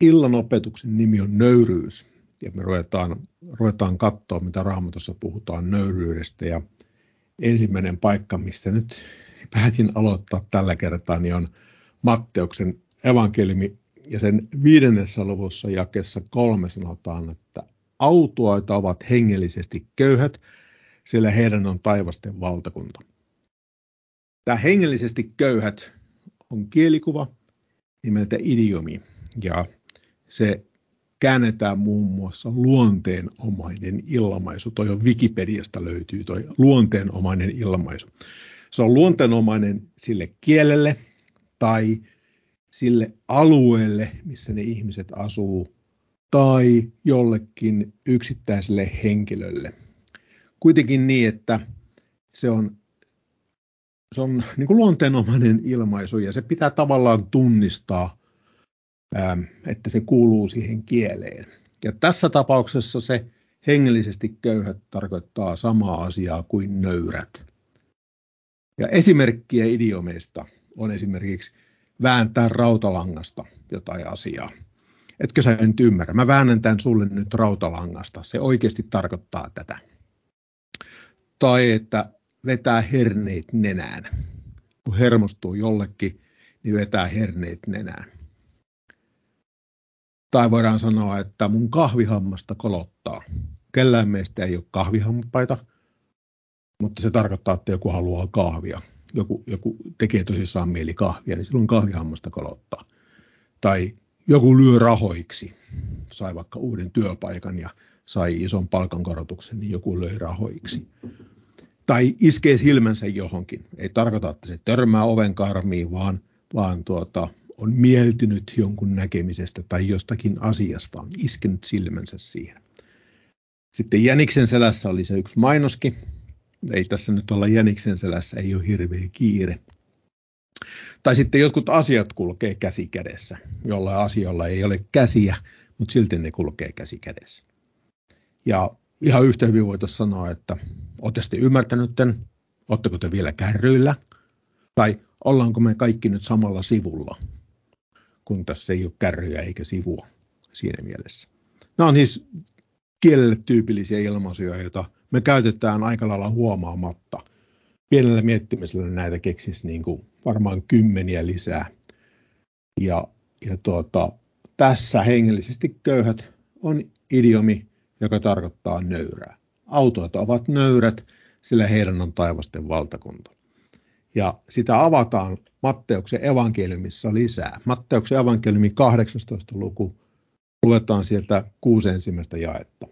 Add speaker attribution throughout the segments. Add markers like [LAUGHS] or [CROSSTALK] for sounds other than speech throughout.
Speaker 1: illan opetuksen nimi on nöyryys. Ja me ruvetaan, ruvetaan katsoa, mitä Raamatussa puhutaan nöyryydestä. Ja ensimmäinen paikka, mistä nyt päätin aloittaa tällä kertaa, niin on Matteuksen evankeliumi. Ja sen viidennessä luvussa jakessa kolme sanotaan, että autuaita ovat hengellisesti köyhät, sillä heidän on taivasten valtakunta. Tämä hengellisesti köyhät on kielikuva nimeltä idiomi, ja se käännetään muun muassa luonteenomainen ilmaisu. Toi on Wikipediasta löytyy toi luonteenomainen ilmaisu. Se on luonteenomainen sille kielelle tai sille alueelle, missä ne ihmiset asuu, tai jollekin yksittäiselle henkilölle. Kuitenkin niin, että se on, se on niin kuin luonteenomainen ilmaisu ja se pitää tavallaan tunnistaa, että se kuuluu siihen kieleen. Ja tässä tapauksessa se hengellisesti köyhät tarkoittaa samaa asiaa kuin nöyrät. Ja esimerkkiä idiomeista on esimerkiksi vääntää rautalangasta jotain asiaa. Etkö sä nyt ymmärrä? Mä väännän tämän sulle nyt rautalangasta. Se oikeasti tarkoittaa tätä. Tai että vetää herneet nenään. Kun hermostuu jollekin, niin vetää herneet nenään. Tai voidaan sanoa, että mun kahvihammasta kolottaa. Kellään meistä ei ole kahvihampaita, mutta se tarkoittaa, että joku haluaa kahvia. Joku, joku tekee tosissaan mieli kahvia, niin silloin kahvihammasta kolottaa. Tai joku lyö rahoiksi, sai vaikka uuden työpaikan ja sai ison palkankorotuksen, niin joku löi rahoiksi. Tai iskee silmänsä johonkin. Ei tarkoita, että se törmää oven karmiin, vaan, vaan tuota, on mieltynyt jonkun näkemisestä tai jostakin asiasta, on iskenyt silmänsä siihen. Sitten Jäniksen selässä oli se yksi mainoskin. Ei tässä nyt olla Jäniksen selässä, ei ole hirveä kiire. Tai sitten jotkut asiat kulkee käsi kädessä, jolla asioilla ei ole käsiä, mutta silti ne kulkee käsi kädessä. Ja ihan yhtä hyvin voitaisiin sanoa, että olette sitten ymmärtänyt, oletteko te vielä kärryillä, tai ollaanko me kaikki nyt samalla sivulla, kun tässä ei ole kärryjä eikä sivua siinä mielessä. Nämä on siis kielelle tyypillisiä ilmaisuja, joita me käytetään aika lailla huomaamatta – pienellä miettimisellä näitä keksisi niin kuin varmaan kymmeniä lisää. Ja, ja tuota, tässä hengellisesti köyhät on idiomi, joka tarkoittaa nöyrää. Autot ovat nöyrät, sillä heidän on taivasten valtakunta. Ja sitä avataan Matteuksen evankeliumissa lisää. Matteuksen evankeliumi 18. luku luetaan sieltä kuusi ensimmäistä jaetta.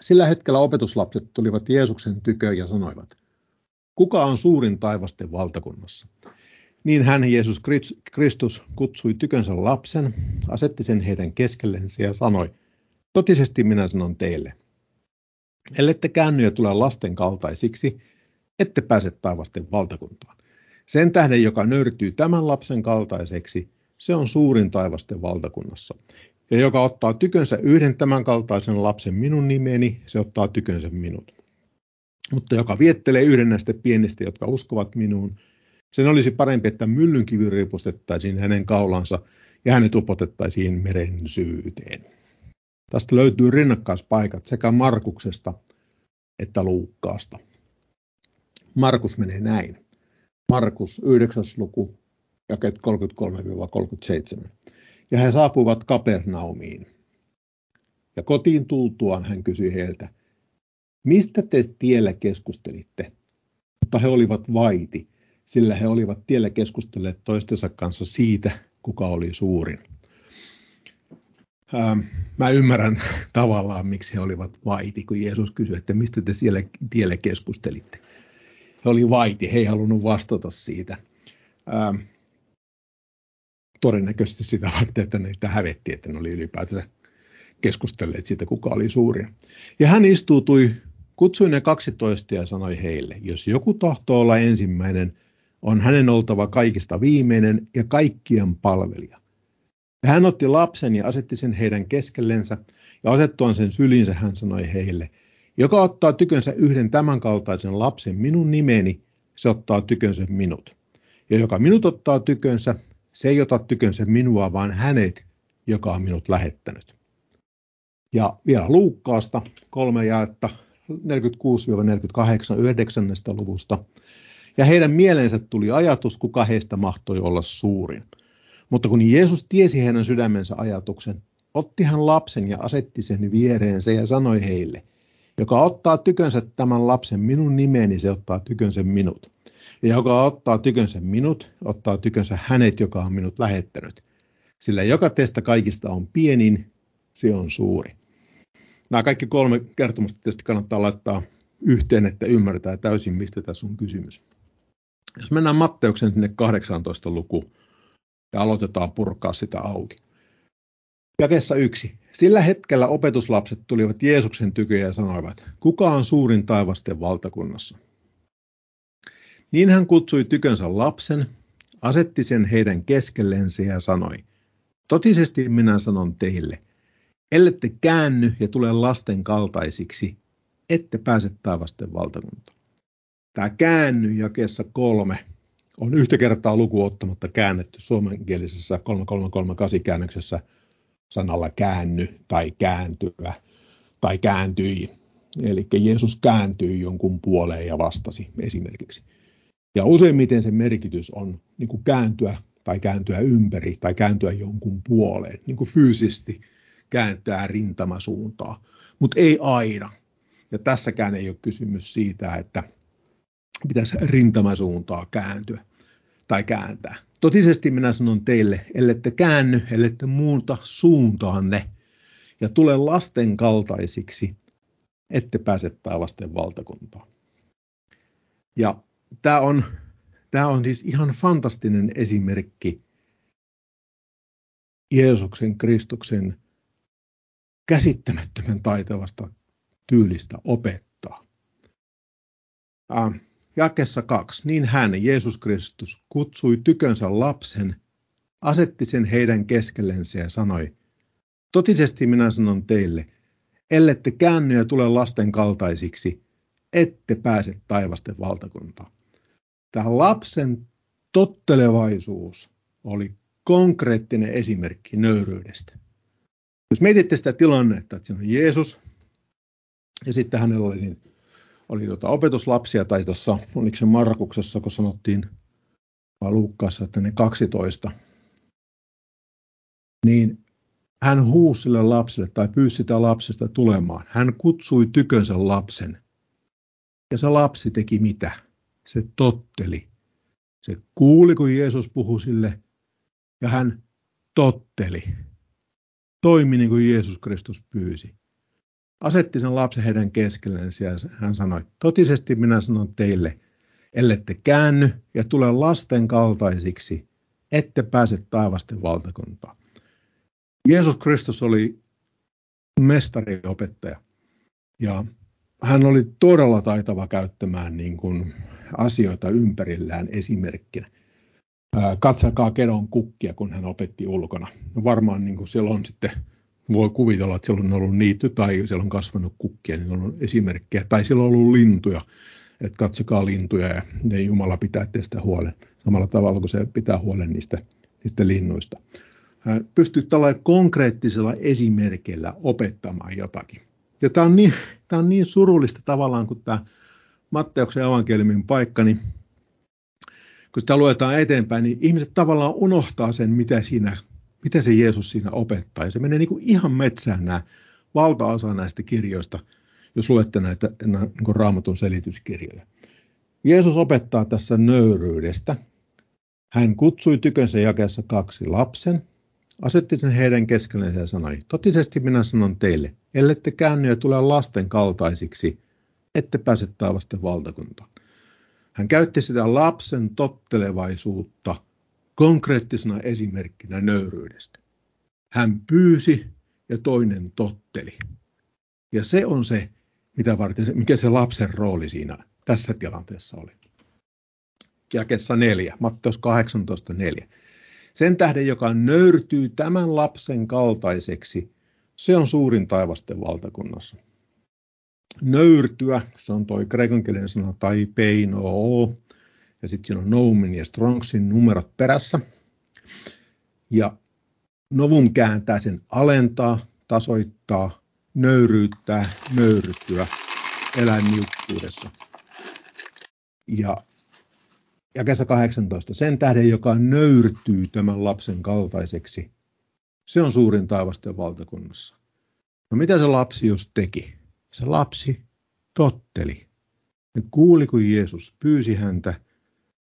Speaker 1: Sillä hetkellä opetuslapset tulivat Jeesuksen tyköön ja sanoivat, Kuka on suurin taivasten valtakunnassa? Niin hän, Jeesus Kristus, kutsui tykönsä lapsen, asetti sen heidän keskellensä ja sanoi, totisesti minä sanon teille, ellette käänny ja tule lasten kaltaisiksi, ette pääse taivasten valtakuntaan. Sen tähden, joka nöyrtyy tämän lapsen kaltaiseksi, se on suurin taivasten valtakunnassa. Ja joka ottaa tykönsä yhden tämän kaltaisen lapsen minun nimeeni, se ottaa tykönsä minut. Mutta joka viettelee yhden näistä pienistä, jotka uskovat minuun, sen olisi parempi, että myllynkivi riipustettaisiin hänen kaulansa ja hänet upotettaisiin meren syyteen. Tästä löytyy rinnakkaispaikat sekä Markuksesta että Luukkaasta. Markus menee näin. Markus 9. luku, jakeet 33-37. Ja he saapuivat Kapernaumiin. Ja kotiin tultuaan hän kysyi heiltä, Mistä te tiellä keskustelitte? Mutta he olivat vaiti, sillä he olivat tiellä keskustelleet toistensa kanssa siitä, kuka oli suurin. Ähm, mä ymmärrän tavallaan, miksi he olivat vaiti, kun Jeesus kysyi, että mistä te siellä tiellä keskustelitte. He oli vaiti, he ei halunnut vastata siitä. Ähm, todennäköisesti sitä varten, että niitä hävetti, että ne oli ylipäätänsä keskustelleet siitä, kuka oli suurin. Ja hän istuutui Kutsuin ne kaksitoista ja sanoi heille, jos joku tahtoo olla ensimmäinen, on hänen oltava kaikista viimeinen ja kaikkien palvelija. Ja hän otti lapsen ja asetti sen heidän keskellensä, ja otettuaan sen sylinsä hän sanoi heille, joka ottaa tykönsä yhden tämänkaltaisen lapsen minun nimeni, se ottaa tykönsä minut. Ja joka minut ottaa tykönsä, se ei ota tykönsä minua, vaan hänet, joka on minut lähettänyt. Ja vielä Luukkaasta kolme jaetta 46-48 9. luvusta. Ja heidän mieleensä tuli ajatus, kuka heistä mahtoi olla suurin. Mutta kun Jeesus tiesi heidän sydämensä ajatuksen, otti hän lapsen ja asetti sen viereensä ja sanoi heille, joka ottaa tykönsä tämän lapsen minun nimeeni, se ottaa tykönsä minut. Ja joka ottaa tykönsä minut, ottaa tykönsä hänet, joka on minut lähettänyt. Sillä joka teistä kaikista on pienin, se on suuri. Nämä kaikki kolme kertomusta tietysti kannattaa laittaa yhteen, että ymmärtää täysin, mistä tässä on kysymys. Jos mennään Matteuksen sinne 18 luku ja aloitetaan purkaa sitä auki. Jakessa yksi. Sillä hetkellä opetuslapset tulivat Jeesuksen tykö ja sanoivat, kuka on suurin taivasten valtakunnassa? Niin hän kutsui tykönsä lapsen, asetti sen heidän keskellensä ja sanoi, totisesti minä sanon teille, ellette käänny ja tule lasten kaltaisiksi, ette pääse taivasten valtakuntaan. Tämä käänny jakeessa kolme on yhtä kertaa luku ottamatta käännetty suomenkielisessä 3338 käännöksessä sanalla käänny tai kääntyä tai kääntyi. Eli Jeesus kääntyi jonkun puoleen ja vastasi esimerkiksi. Ja useimmiten se merkitys on niin kuin kääntyä tai kääntyä ympäri tai kääntyä jonkun puoleen, niin kuin fyysisesti kääntää rintamasuuntaa, mutta ei aina. Ja tässäkään ei ole kysymys siitä, että pitäisi rintamasuuntaa kääntyä tai kääntää. Totisesti minä sanon teille, ellette käänny, ellette muuta suuntaanne ja tule lasten kaltaisiksi, ette pääse taivasten valtakuntaan. Ja tämä on, tämä on siis ihan fantastinen esimerkki Jeesuksen Kristuksen käsittämättömän taitavasta tyylistä opettaa. Äh, jakessa kaksi. Niin hän, Jeesus Kristus, kutsui tykönsä lapsen, asetti sen heidän keskellensä ja sanoi, totisesti minä sanon teille, ellette käänny ja tule lasten kaltaisiksi, ette pääse taivasten valtakuntaan. Tämä lapsen tottelevaisuus oli konkreettinen esimerkki nöyryydestä. Jos mietitte sitä tilannetta, että siinä on Jeesus, ja sitten hänellä oli, niin, oli tuota opetuslapsia, tai tuossa, oliko se Markuksessa, kun sanottiin, vai Luukkaassa, että ne 12, niin hän huusi sille lapselle tai pyysi sitä lapsesta tulemaan. Hän kutsui tykönsä lapsen. Ja se lapsi teki mitä? Se totteli. Se kuuli, kun Jeesus puhui sille, ja hän totteli toimi niin kuin Jeesus Kristus pyysi. Asetti sen lapsen heidän keskelleen ja hän sanoi, totisesti minä sanon teille, ellette käänny ja tule lasten kaltaisiksi, ette pääse taivasten valtakuntaan. Jeesus Kristus oli mestariopettaja ja hän oli todella taitava käyttämään niin kuin asioita ympärillään esimerkkinä katsakaa kedon kukkia, kun hän opetti ulkona. No varmaan niin kuin siellä on sitten, voi kuvitella, että siellä on ollut niitty tai siellä on kasvanut kukkia, niin on esimerkkejä. Tai siellä on ollut lintuja, että katsokaa lintuja ja ne Jumala pitää teistä huolen. Samalla tavalla kuin se pitää huolen niistä, niistä linnuista. Hän pystyy tällä konkreettisella esimerkillä opettamaan jotakin. Ja tämä on niin, tämä on niin surullista tavallaan, kun tämä Matteuksen evankeliumin paikka, niin kun sitä luetaan eteenpäin, niin ihmiset tavallaan unohtaa sen, mitä, siinä, mitä se Jeesus siinä opettaa. Ja se menee niin kuin ihan metsään nämä valtaosa näistä kirjoista, jos luette näitä niin raamatun selityskirjoja. Jeesus opettaa tässä nöyryydestä. Hän kutsui tykönsä jakeessa kaksi lapsen, asetti sen heidän keskelleen ja sanoi, totisesti minä sanon teille, ellette käänny ja tule lasten kaltaisiksi, ette pääse taivasten valtakuntaan. Hän käytti sitä lapsen tottelevaisuutta konkreettisena esimerkkinä nöyryydestä. Hän pyysi ja toinen totteli. Ja se on se, mitä varten, mikä se lapsen rooli siinä tässä tilanteessa oli. Jakessa 4, Matteus 18, 4. Sen tähden, joka nöyrtyy tämän lapsen kaltaiseksi, se on suurin taivasten valtakunnassa nöyrtyä, se on toi kreikankielinen sana tai peino, ja sitten siinä on noumin ja strongsin numerot perässä. Ja Novum kääntää sen alentaa, tasoittaa, nöyryyttää, nöyryttyä, elää niukkuudessa. Ja, ja kesä 18. Sen tähden, joka nöyrtyy tämän lapsen kaltaiseksi, se on suurin taivasten valtakunnassa. No mitä se lapsi jos teki? Se lapsi totteli. Ja kuuli, kun Jeesus pyysi häntä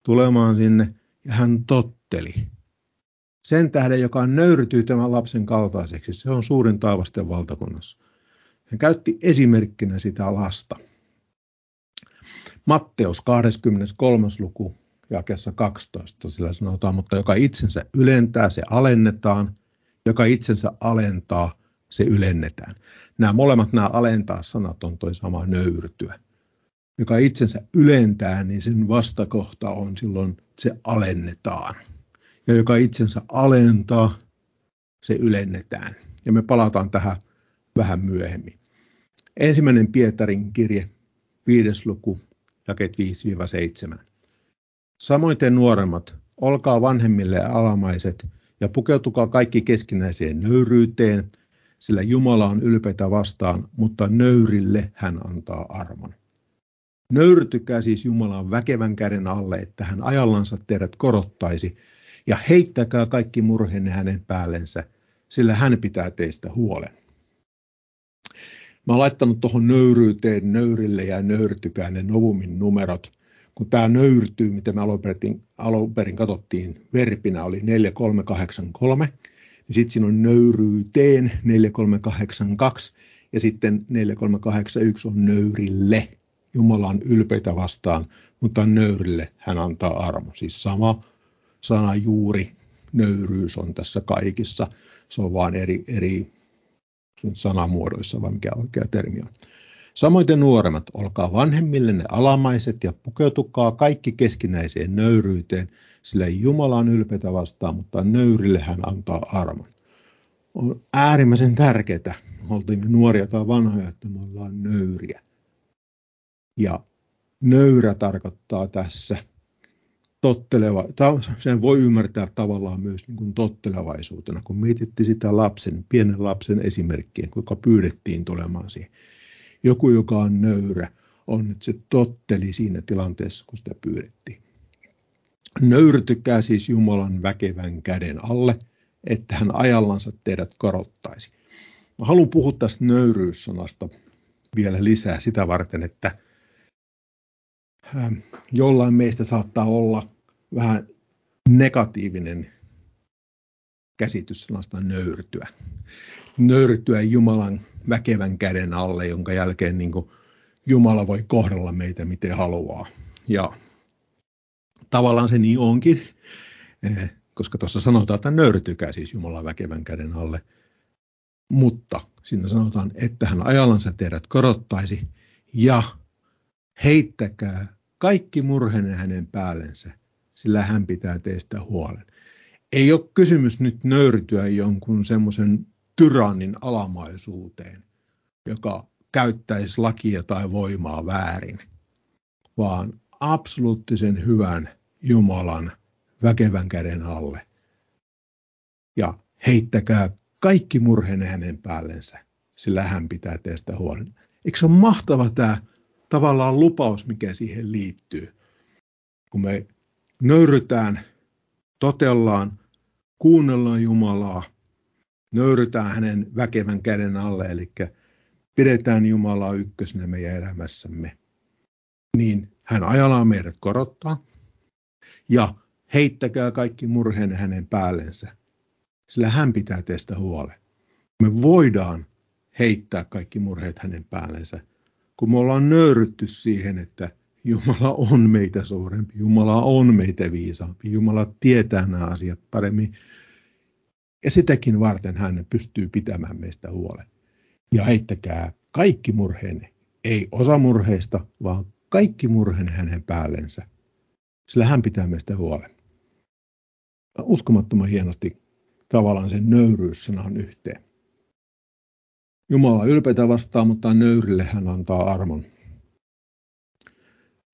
Speaker 1: tulemaan sinne, ja hän totteli. Sen tähden, joka nöyrtyy tämän lapsen kaltaiseksi, se on suurin taivasten valtakunnassa. Hän käytti esimerkkinä sitä lasta. Matteus 23. luku jakessa 12, sillä sanotaan, mutta joka itsensä ylentää, se alennetaan, joka itsensä alentaa, se ylennetään. Nämä molemmat nämä alentaa sanat on toi sama nöyrtyä. Joka itsensä ylentää, niin sen vastakohta on silloin se alennetaan. Ja joka itsensä alentaa, se ylennetään. Ja me palataan tähän vähän myöhemmin. Ensimmäinen Pietarin kirje, viides luku, jaket 5-7. Samoin te nuoremmat, olkaa vanhemmille alamaiset ja pukeutukaa kaikki keskinäiseen nöyryyteen, sillä Jumala on ylpeitä vastaan, mutta nöyrille hän antaa armon. Nöyrtykää siis Jumalan väkevän käden alle, että hän ajallansa teidät korottaisi, ja heittäkää kaikki murheenne hänen päällensä, sillä hän pitää teistä huolen. Mä oon laittanut tuohon nöyryyteen, nöyrille ja nöyrtykää ne Novumin numerot. Kun tämä nöyrtyy, mitä me alun perin, katsottiin verpinä, oli 4383, niin sitten siinä on nöyryyteen 4382 ja sitten 4381 on nöyrille. Jumala on ylpeitä vastaan, mutta nöyrille hän antaa armo. Siis sama sana juuri, nöyryys on tässä kaikissa. Se on vain eri, eri sanamuodoissa, vai mikä oikea termi on. Samoin te nuoremmat, olkaa vanhemmillenne alamaiset ja pukeutukaa kaikki keskinäiseen nöyryyteen, sillä Jumala on ylpeitä vastaan, mutta nöyrille hän antaa armon. On äärimmäisen tärkeää, oltiin nuoria tai vanhoja, että me ollaan nöyriä. Ja nöyrä tarkoittaa tässä totteleva, sen voi ymmärtää tavallaan myös niin kuin tottelevaisuutena, kun mietittiin sitä lapsen, pienen lapsen esimerkkiä, kuinka pyydettiin tulemaan siihen. Joku, joka on nöyrä, on, että se totteli siinä tilanteessa, kun sitä pyydettiin. Nöyrtykää siis Jumalan väkevän käden alle, että hän ajallansa teidät korottaisi. Mä haluan puhua tästä nöyryyssanasta vielä lisää sitä varten, että jollain meistä saattaa olla vähän negatiivinen käsitys sanasta nöyrtyä. Nöyrtyä Jumalan väkevän käden alle, jonka jälkeen niin kuin Jumala voi kohdella meitä miten haluaa. Ja tavallaan se niin onkin, eh, koska tuossa sanotaan, että nöyrtykää siis Jumalan väkevän käden alle. Mutta siinä sanotaan, että hän ajallansa teidät korottaisi ja heittäkää kaikki murhenne hänen päällensä, sillä hän pitää teistä huolen. Ei ole kysymys nyt nöyrtyä jonkun semmoisen tyrannin alamaisuuteen, joka käyttäisi lakia tai voimaa väärin, vaan absoluuttisen hyvän Jumalan väkevän käden alle. Ja heittäkää kaikki murhenne hänen päällensä, sillä hän pitää teistä huolen. Eikö se ole mahtava tämä tavallaan lupaus, mikä siihen liittyy. Kun me nöyrytään, totellaan, kuunnellaan Jumalaa, nöyrytään hänen väkevän käden alle, eli pidetään Jumalaa ykkösenä meidän elämässämme, niin hän ajalaa meidät korottaa ja heittäkää kaikki murheen hänen päällensä, sillä hän pitää teistä huolen. Me voidaan heittää kaikki murheet hänen päällensä, kun me ollaan nöyrytty siihen, että Jumala on meitä suurempi, Jumala on meitä viisaampi, Jumala tietää nämä asiat paremmin. Ja sitäkin varten hän pystyy pitämään meistä huolen. Ja heittäkää kaikki murheenne, ei osa murheista, vaan kaikki murheenne hänen päällensä, sillä hän pitää meistä huolen. Uskomattoman hienosti tavallaan sen nöyryyssanan yhteen. Jumala ylpeitä vastaan, mutta nöyrille hän antaa armon.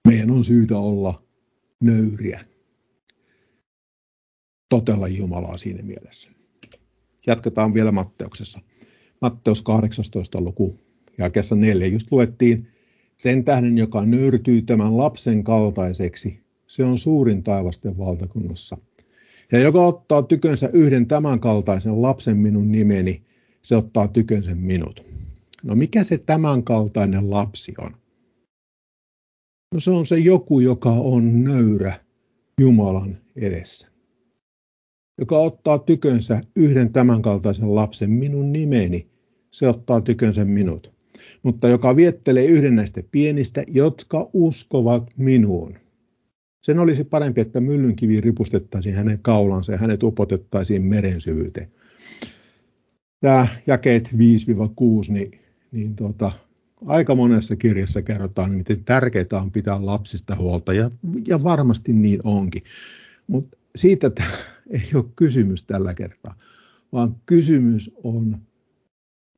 Speaker 1: Meidän on syytä olla nöyriä. Totella Jumalaa siinä mielessä. jatketaan vielä Matteuksessa. Matteus 18. luku ja kesä 4 just luettiin, sen tähden, joka nöyrtyy tämän lapsen kaltaiseksi, se on suurin taivasten valtakunnassa. Ja joka ottaa tykönsä yhden tämän kaltaisen lapsen minun nimeni, se ottaa tykönsä minut. No mikä se tämän kaltainen lapsi on? No se on se joku, joka on nöyrä Jumalan edessä. Joka ottaa tykönsä yhden tämänkaltaisen lapsen minun nimeni, se ottaa tykönsä minut. Mutta joka viettelee yhden näistä pienistä, jotka uskovat minuun. Sen olisi parempi, että myllynkivi ripustettaisiin hänen kaulansa ja hänet upotettaisiin meren syvyyteen. Tämä jakeet 5-6, niin, niin tuota, aika monessa kirjassa kerrotaan, miten tärkeää on pitää lapsista huolta, ja, ja varmasti niin onkin. Mutta siitä [LAUGHS] ei ole kysymys tällä kertaa, vaan kysymys on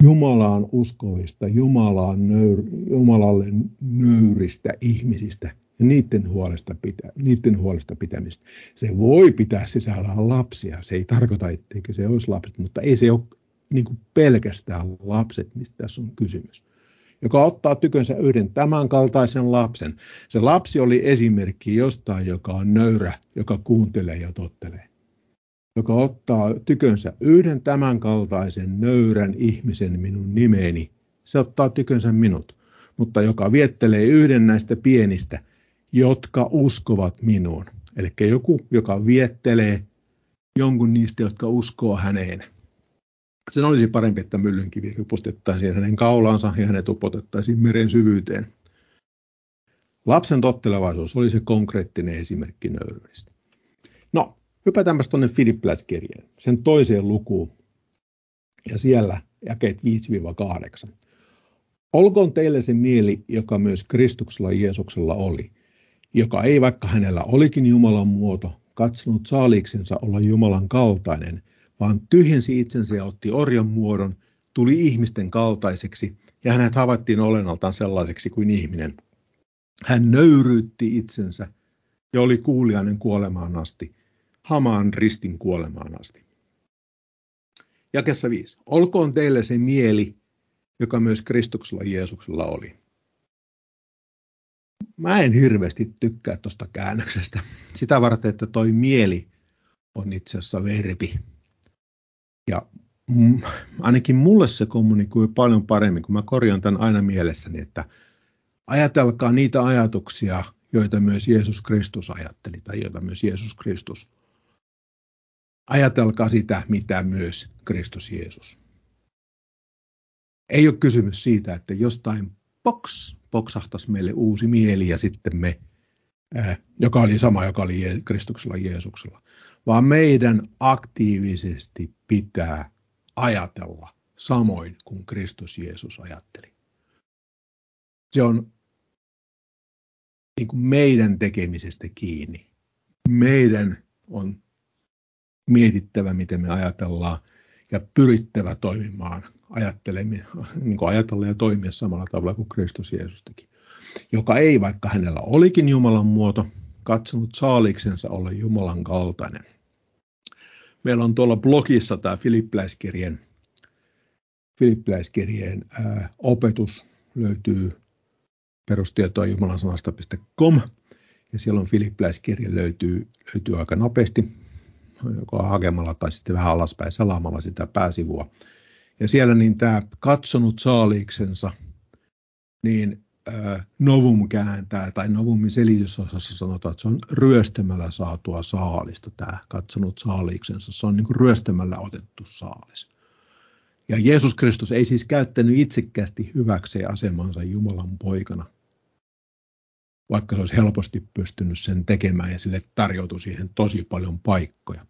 Speaker 1: Jumalaan uskovista, Jumalaan nöyr, Jumalalle nöyristä ihmisistä ja niiden huolesta, pitä, niiden huolesta pitämistä. Se voi pitää sisällään lapsia, se ei tarkoita, etteikö se olisi lapset, mutta ei se ole niin kuin pelkästään lapset, mistä tässä on kysymys joka ottaa tykönsä yhden tämänkaltaisen lapsen. Se lapsi oli esimerkki jostain, joka on nöyrä, joka kuuntelee ja tottelee. Joka ottaa tykönsä yhden tämänkaltaisen nöyrän ihmisen minun nimeeni, se ottaa tykönsä minut. Mutta joka viettelee yhden näistä pienistä, jotka uskovat minuun. Eli joku, joka viettelee jonkun niistä, jotka uskoo häneen sen olisi parempi, että myllynkivi rypustettaisiin hänen kaulaansa ja hänet upotettaisiin meren syvyyteen. Lapsen tottelevaisuus oli se konkreettinen esimerkki nöyryydestä. No, hypätäänpäs tuonne Filippiläiskirjeen, sen toiseen lukuun, ja siellä jakeet 5-8. Olkoon teille se mieli, joka myös Kristuksella Jeesuksella oli, joka ei vaikka hänellä olikin Jumalan muoto, katsonut saaliksensa olla Jumalan kaltainen – vaan tyhjensi itsensä ja otti orjan muodon, tuli ihmisten kaltaiseksi ja hänet havaittiin olennaltaan sellaiseksi kuin ihminen. Hän nöyryytti itsensä ja oli kuulijainen kuolemaan asti, hamaan ristin kuolemaan asti. Jakessa 5. Olkoon teille se mieli, joka myös Kristuksella Jeesuksella oli. Mä en hirveästi tykkää tuosta käännöksestä. Sitä varten, että toi mieli on itse asiassa verbi. Ja mm, ainakin mulle se kommunikoi paljon paremmin, kun mä korjaan tämän aina mielessäni, että ajatelkaa niitä ajatuksia, joita myös Jeesus Kristus ajatteli, tai joita myös Jeesus Kristus. Ajatelkaa sitä, mitä myös Kristus Jeesus. Ei ole kysymys siitä, että jostain box, boksahtaisi meille uusi mieli ja sitten me, joka oli sama, joka oli Kristuksella Jeesuksella, vaan meidän aktiivisesti pitää ajatella samoin kuin Kristus Jeesus ajatteli. Se on niin kuin meidän tekemisestä kiinni. Meidän on mietittävä, miten me ajatellaan ja pyrittävä toimimaan, niin kuin ajatella ja toimia samalla tavalla kuin Kristus Jeesus teki. Joka ei, vaikka hänellä olikin Jumalan muoto, katsonut saaliksensa olla Jumalan kaltainen. Meillä on tuolla blogissa tämä Filippiläiskirjeen, Filippiläiskirjeen ää, opetus. Löytyy perustietoa jumalansanasta.com ja siellä on Filippiläiskirja. Löytyy, löytyy aika nopeasti, joko hakemalla tai sitten vähän alaspäin selaamalla sitä pääsivua. Ja siellä niin tämä katsonut saaliiksensa, niin Novum kääntää, tai Novumin selitysosassa sanotaan, että se on ryöstämällä saatua saalista, tämä katsonut saaliiksensa. Se on niin kuin ryöstämällä otettu saalis. Ja Jeesus Kristus ei siis käyttänyt itsekkäästi hyväkseen asemansa Jumalan poikana, vaikka se olisi helposti pystynyt sen tekemään ja sille tarjoutui siihen tosi paljon paikkoja.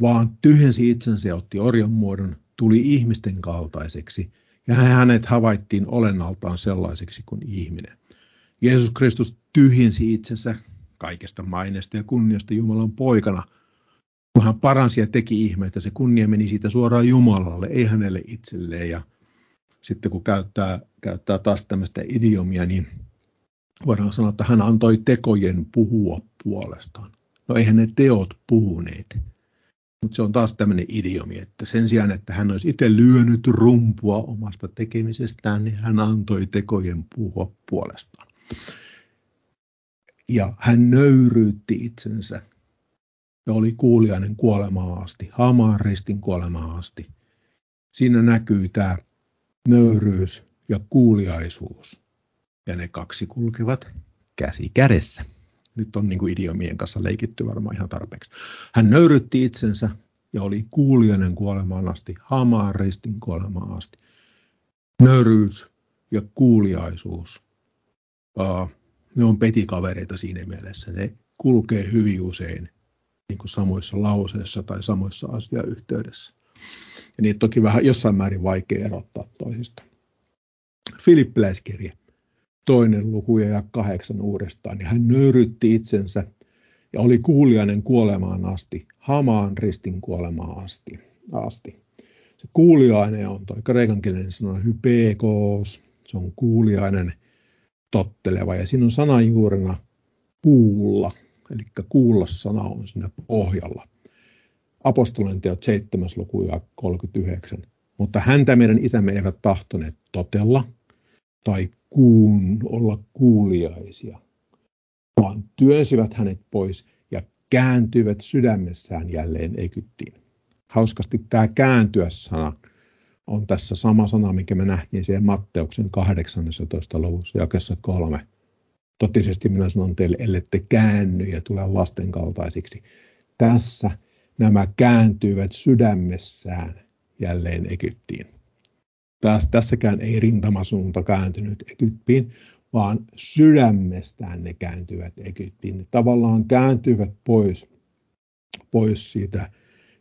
Speaker 1: Vaan tyhjensi itsensä ja otti orjan muodon, tuli ihmisten kaltaiseksi – ja hänet havaittiin olennaltaan sellaiseksi kuin ihminen. Jeesus Kristus tyhjensi itsensä kaikesta mainesta ja kunniasta Jumalan poikana, kun hän paransi ja teki ihmeitä, se kunnia meni siitä suoraan Jumalalle, ei hänelle itselleen. Ja sitten kun käyttää, käyttää taas tämmöistä idiomia, niin voidaan sanoa, että hän antoi tekojen puhua puolestaan. No eihän ne teot puhuneet. Mutta se on taas tämmöinen idiomi, että sen sijaan, että hän olisi itse lyönyt rumpua omasta tekemisestään, niin hän antoi tekojen puhua puolestaan. Ja hän nöyryytti itsensä ja oli kuulijainen kuolemaan asti, hamaan ristin kuolemaan asti. Siinä näkyy tämä nöyryys ja kuuliaisuus. Ja ne kaksi kulkevat käsi kädessä. Nyt on niin kuin idiomien kanssa leikitty varmaan ihan tarpeeksi. Hän nöyrytti itsensä ja oli kuulijainen kuolemaan asti, hamaan ristin kuolemaan asti. Nöyryys ja kuuliaisuus, uh, ne on petikavereita siinä mielessä. Ne kulkee hyvin usein niin kuin samoissa lauseissa tai samoissa asiayhteydessä. Ja niitä toki vähän jossain määrin vaikea erottaa toisista. Filippiläiskirje, toinen luku ja kahdeksan uudestaan. Ja hän nöyrytti itsensä ja oli kuulijainen kuolemaan asti, hamaan ristin kuolemaan asti. asti. Se kuuliainen on tuo kreikankielinen sana hypekos, se on kuuliainen, totteleva ja siinä on sanajuurena kuulla, eli kuulla sana on siinä pohjalla. Apostolien teot 7. luku ja 39. Mutta häntä meidän isämme eivät tahtoneet totella tai kuun, olla kuuliaisia, vaan työnsivät hänet pois ja kääntyivät sydämessään jälleen Egyptiin. Hauskasti tämä kääntyä-sana on tässä sama sana, mikä me nähtiin siellä Matteuksen 18. luvussa jakessa kolme. Totisesti minä sanon teille, ellette käänny ja tule lasten kaltaisiksi. Tässä nämä kääntyivät sydämessään jälleen Egyptiin. Tässä, tässäkään ei rintamasuunta kääntynyt Egyptiin, vaan sydämestään ne kääntyvät Egyptiin. Ne tavallaan kääntyvät pois, pois siitä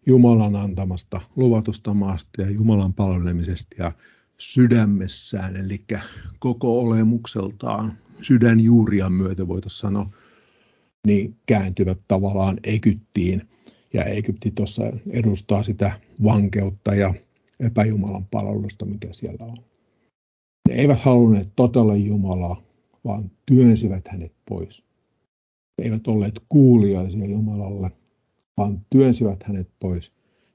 Speaker 1: Jumalan antamasta luvatusta maasta ja Jumalan palvelemisesta ja sydämessään, eli koko olemukseltaan sydänjuuria myötä voitaisiin sanoa, niin kääntyvät tavallaan Egyptiin. Ja Egypti tuossa edustaa sitä vankeutta ja epäjumalan palvelusta, mikä siellä on. Ne eivät halunneet totella Jumalaa, vaan työnsivät hänet pois. Ne eivät olleet kuuliaisia Jumalalle, vaan työnsivät hänet pois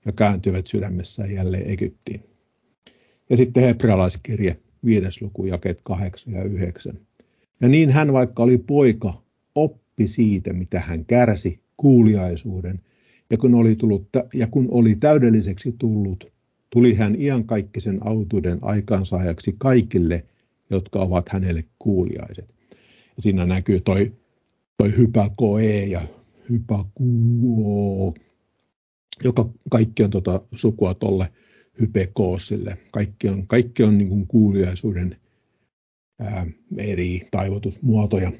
Speaker 1: ja kääntyivät sydämessään jälleen Egyptiin. Ja sitten hebrealaiskirje, viides luku, jakeet 8 ja 9. Ja niin hän, vaikka oli poika, oppi siitä, mitä hän kärsi, kuuliaisuuden, ja kun oli, tullut, ja kun oli täydelliseksi tullut, tuli hän iankaikkisen autuuden aikaansaajaksi kaikille, jotka ovat hänelle kuuliaiset. Ja siinä näkyy toi, toi hypäkoe ja hypäkuo, joka kaikki on tota sukua tolle hypekoosille. Kaikki on, kaikki on niin kuuliaisuuden ää, eri taivotusmuotoja.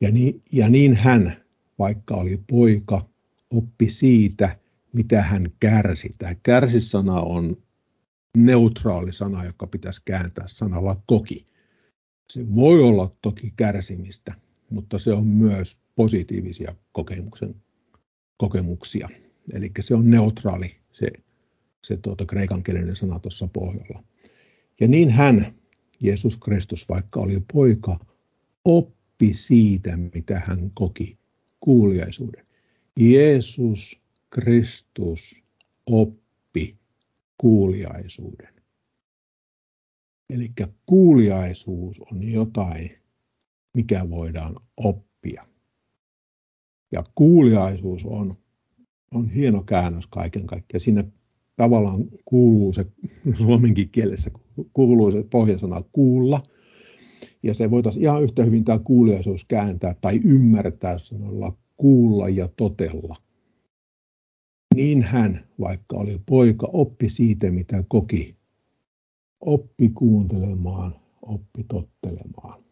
Speaker 1: Ja niin, ja niin hän, vaikka oli poika, oppi siitä, mitä hän kärsi. Tämä kärsisana on neutraali sana, joka pitäisi kääntää sanalla koki. Se voi olla toki kärsimistä, mutta se on myös positiivisia kokemuksen, kokemuksia. Eli se on neutraali se, se tuota, kreikankielinen sana tuossa pohjalla. Ja niin hän, Jeesus Kristus, vaikka oli poika, oppi siitä, mitä hän koki, kuuliaisuuden. Jeesus Kristus oppi kuuliaisuuden. Eli kuuliaisuus on jotain, mikä voidaan oppia. Ja kuuliaisuus on, on hieno käännös kaiken kaikkiaan. Siinä tavallaan kuuluu se, [LAUGHS] suomenkin kielessä kuuluu se pohjasana kuulla. Ja se voitaisiin ihan yhtä hyvin tämä kuuliaisuus kääntää tai ymmärtää sanalla kuulla ja totella. Niin hän, vaikka oli poika, oppi siitä, mitä koki. Oppi kuuntelemaan, oppi tottelemaan.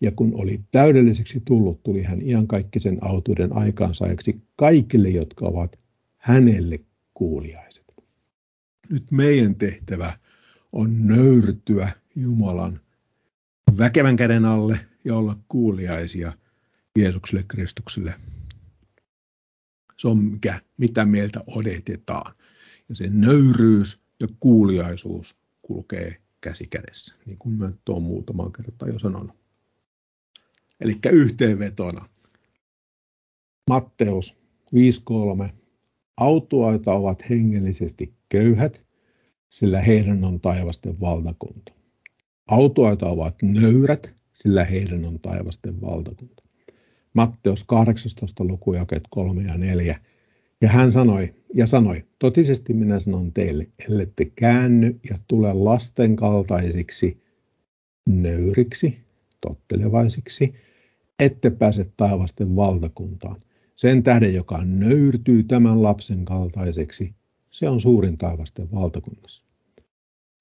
Speaker 1: Ja kun oli täydelliseksi tullut, tuli hän iankaikkisen autuuden aikaansaajaksi kaikille, jotka ovat hänelle kuuliaiset. Nyt meidän tehtävä on nöyrtyä Jumalan väkevän käden alle ja olla kuuliaisia Jeesukselle Kristukselle se on mikä, mitä meiltä odotetaan. Ja se nöyryys ja kuuliaisuus kulkee käsi kädessä, niin kuin mä tuon muutaman kertaa jo sanonut. Eli yhteenvetona. Matteus 5.3. Autuaita ovat hengellisesti köyhät, sillä heidän on taivasten valtakunta. Autuaita ovat nöyrät, sillä heidän on taivasten valtakunta. Matteus 18. luku jakeet 3 ja 4. Ja hän sanoi, ja sanoi, totisesti minä sanon teille, ellette käänny ja tule lasten kaltaisiksi, nöyriksi, tottelevaisiksi, ette pääse taivasten valtakuntaan. Sen tähden, joka nöyrtyy tämän lapsen kaltaiseksi, se on suurin taivasten valtakunnassa.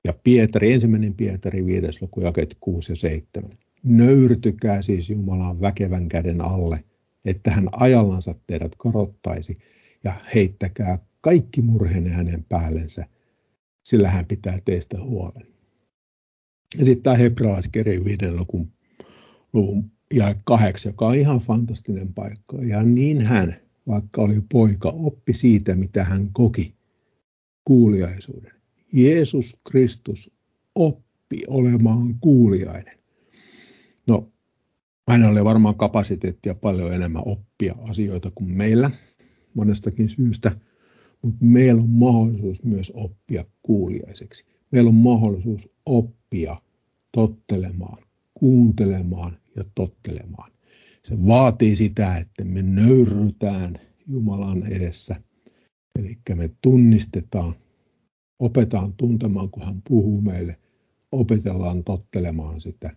Speaker 1: Ja Pietari, ensimmäinen Pietari, viides luku, jakeet 6 ja 7. Nöyrtykää siis Jumalan väkevän käden alle, että hän ajallansa teidät korottaisi, ja heittäkää kaikki murheenne hänen päällensä, sillä hän pitää teistä huolen. Ja sitten tämä hebrealaiskirjan viiden luvun, luvun ja kahdeksan, joka on ihan fantastinen paikka. Ja niin hän, vaikka oli poika, oppi siitä, mitä hän koki kuuliaisuuden. Jeesus Kristus oppi olemaan kuuliainen. No, hänellä oli varmaan kapasiteettia paljon enemmän oppia asioita kuin meillä, monestakin syystä, mutta meillä on mahdollisuus myös oppia kuuliaiseksi. Meillä on mahdollisuus oppia tottelemaan, kuuntelemaan ja tottelemaan. Se vaatii sitä, että me nöyrytään Jumalan edessä. Eli me tunnistetaan, opetaan tuntemaan, kun hän puhuu meille, opetellaan tottelemaan sitä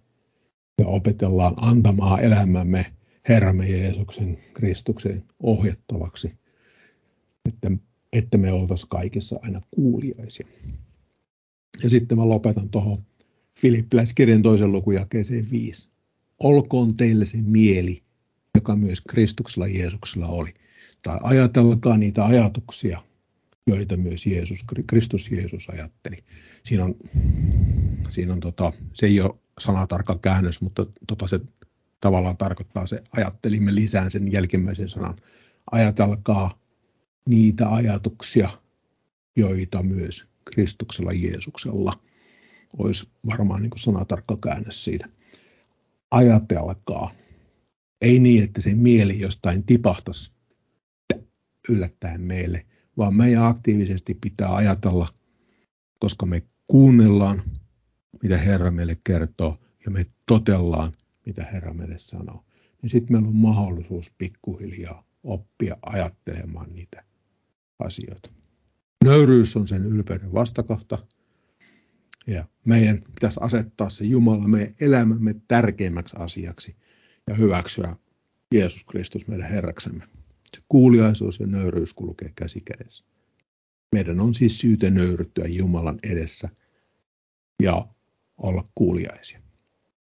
Speaker 1: ja opetellaan antamaan elämämme Herramme Jeesuksen Kristuksen ohjattavaksi, että, että me oltaisiin kaikissa aina kuuliaisia. Ja sitten mä lopetan tuohon Filippiläiskirjan toisen lukujakeeseen 5. Olkoon teille se mieli, joka myös Kristuksella Jeesuksella oli. Tai ajatelkaa niitä ajatuksia, joita myös Jeesus, Kristus Jeesus ajatteli. Siinä on, siinä on tota, se ei ole sanatarkka käännös, mutta tota se tavallaan tarkoittaa se, ajattelimme lisään sen jälkimmäisen sanan. Ajatelkaa niitä ajatuksia, joita myös Kristuksella Jeesuksella olisi varmaan niin sanatarkka käännös siitä. Ajatelkaa. Ei niin, että se mieli jostain tipahtaisi yllättäen meille, vaan meidän aktiivisesti pitää ajatella, koska me kuunnellaan, mitä Herra meille kertoo, ja me totellaan, mitä Herra meille sanoo. Niin sitten meillä on mahdollisuus pikkuhiljaa oppia ajattelemaan niitä asioita. Nöyryys on sen ylpeyden vastakohta. Ja meidän pitäisi asettaa se Jumala meidän elämämme tärkeimmäksi asiaksi ja hyväksyä Jeesus Kristus meidän Herraksemme. Se kuuliaisuus ja nöyryys kulkee käsi kädessä. Meidän on siis syytä nöyryttyä Jumalan edessä ja olla kuuliaisia.